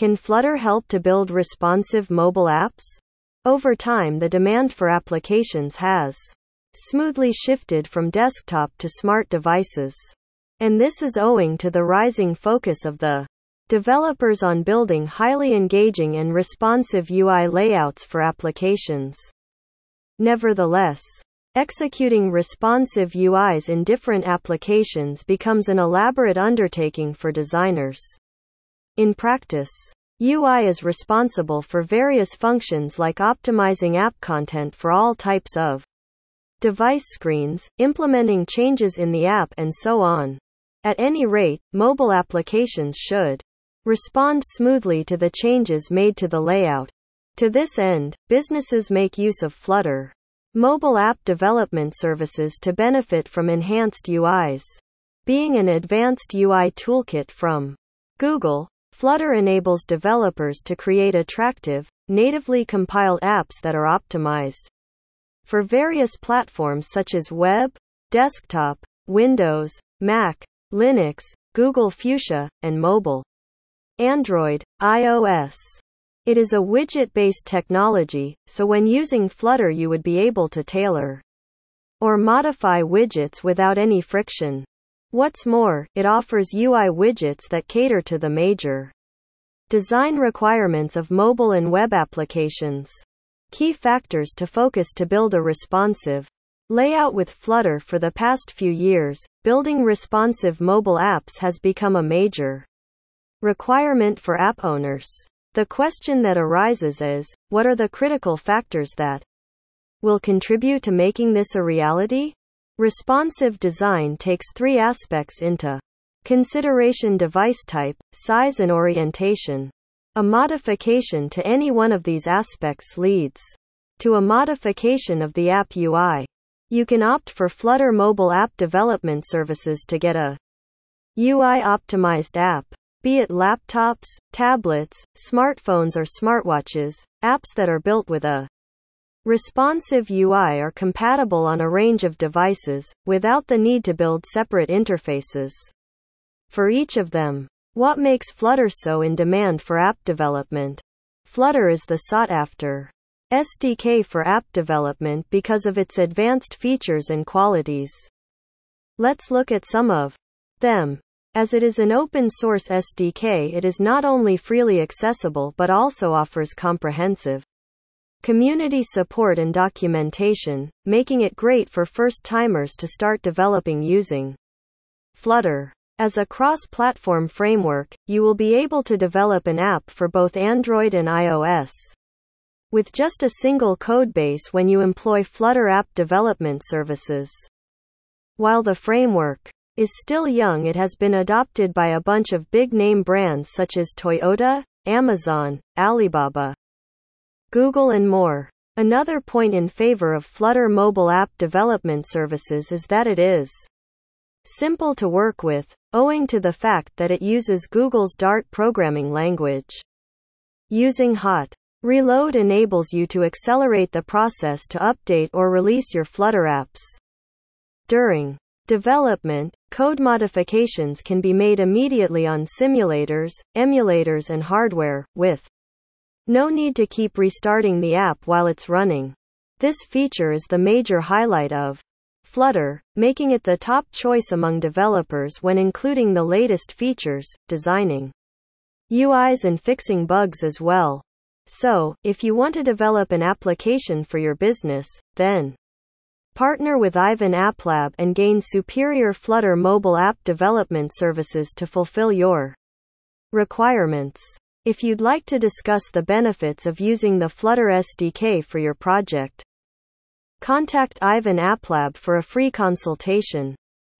Can Flutter help to build responsive mobile apps? Over time, the demand for applications has smoothly shifted from desktop to smart devices. And this is owing to the rising focus of the developers on building highly engaging and responsive UI layouts for applications. Nevertheless, executing responsive UIs in different applications becomes an elaborate undertaking for designers. In practice, UI is responsible for various functions like optimizing app content for all types of device screens, implementing changes in the app, and so on. At any rate, mobile applications should respond smoothly to the changes made to the layout. To this end, businesses make use of Flutter mobile app development services to benefit from enhanced UIs. Being an advanced UI toolkit from Google, Flutter enables developers to create attractive, natively compiled apps that are optimized for various platforms such as web, desktop, Windows, Mac, Linux, Google Fuchsia, and mobile. Android, iOS. It is a widget based technology, so when using Flutter, you would be able to tailor or modify widgets without any friction. What's more, it offers UI widgets that cater to the major design requirements of mobile and web applications. Key factors to focus to build a responsive layout with Flutter for the past few years, building responsive mobile apps has become a major requirement for app owners. The question that arises is what are the critical factors that will contribute to making this a reality? Responsive design takes three aspects into consideration device type, size, and orientation. A modification to any one of these aspects leads to a modification of the app UI. You can opt for Flutter mobile app development services to get a UI optimized app. Be it laptops, tablets, smartphones, or smartwatches, apps that are built with a Responsive UI are compatible on a range of devices, without the need to build separate interfaces. For each of them, what makes Flutter so in demand for app development? Flutter is the sought after SDK for app development because of its advanced features and qualities. Let's look at some of them. As it is an open source SDK, it is not only freely accessible but also offers comprehensive community support and documentation, making it great for first timers to start developing using Flutter. As a cross platform framework, you will be able to develop an app for both Android and iOS. With just a single codebase when you employ Flutter app development services. While the framework is still young, it has been adopted by a bunch of big name brands such as Toyota, Amazon, Alibaba, Google and more. Another point in favor of Flutter mobile app development services is that it is simple to work with, owing to the fact that it uses Google's Dart programming language. Using Hot Reload enables you to accelerate the process to update or release your Flutter apps. During development, code modifications can be made immediately on simulators, emulators, and hardware, with no need to keep restarting the app while it's running. This feature is the major highlight of Flutter, making it the top choice among developers when including the latest features, designing UIs and fixing bugs as well. So, if you want to develop an application for your business, then partner with Ivan App Lab and gain superior Flutter mobile app development services to fulfill your requirements. If you'd like to discuss the benefits of using the Flutter SDK for your project, contact Ivan AppLab for a free consultation.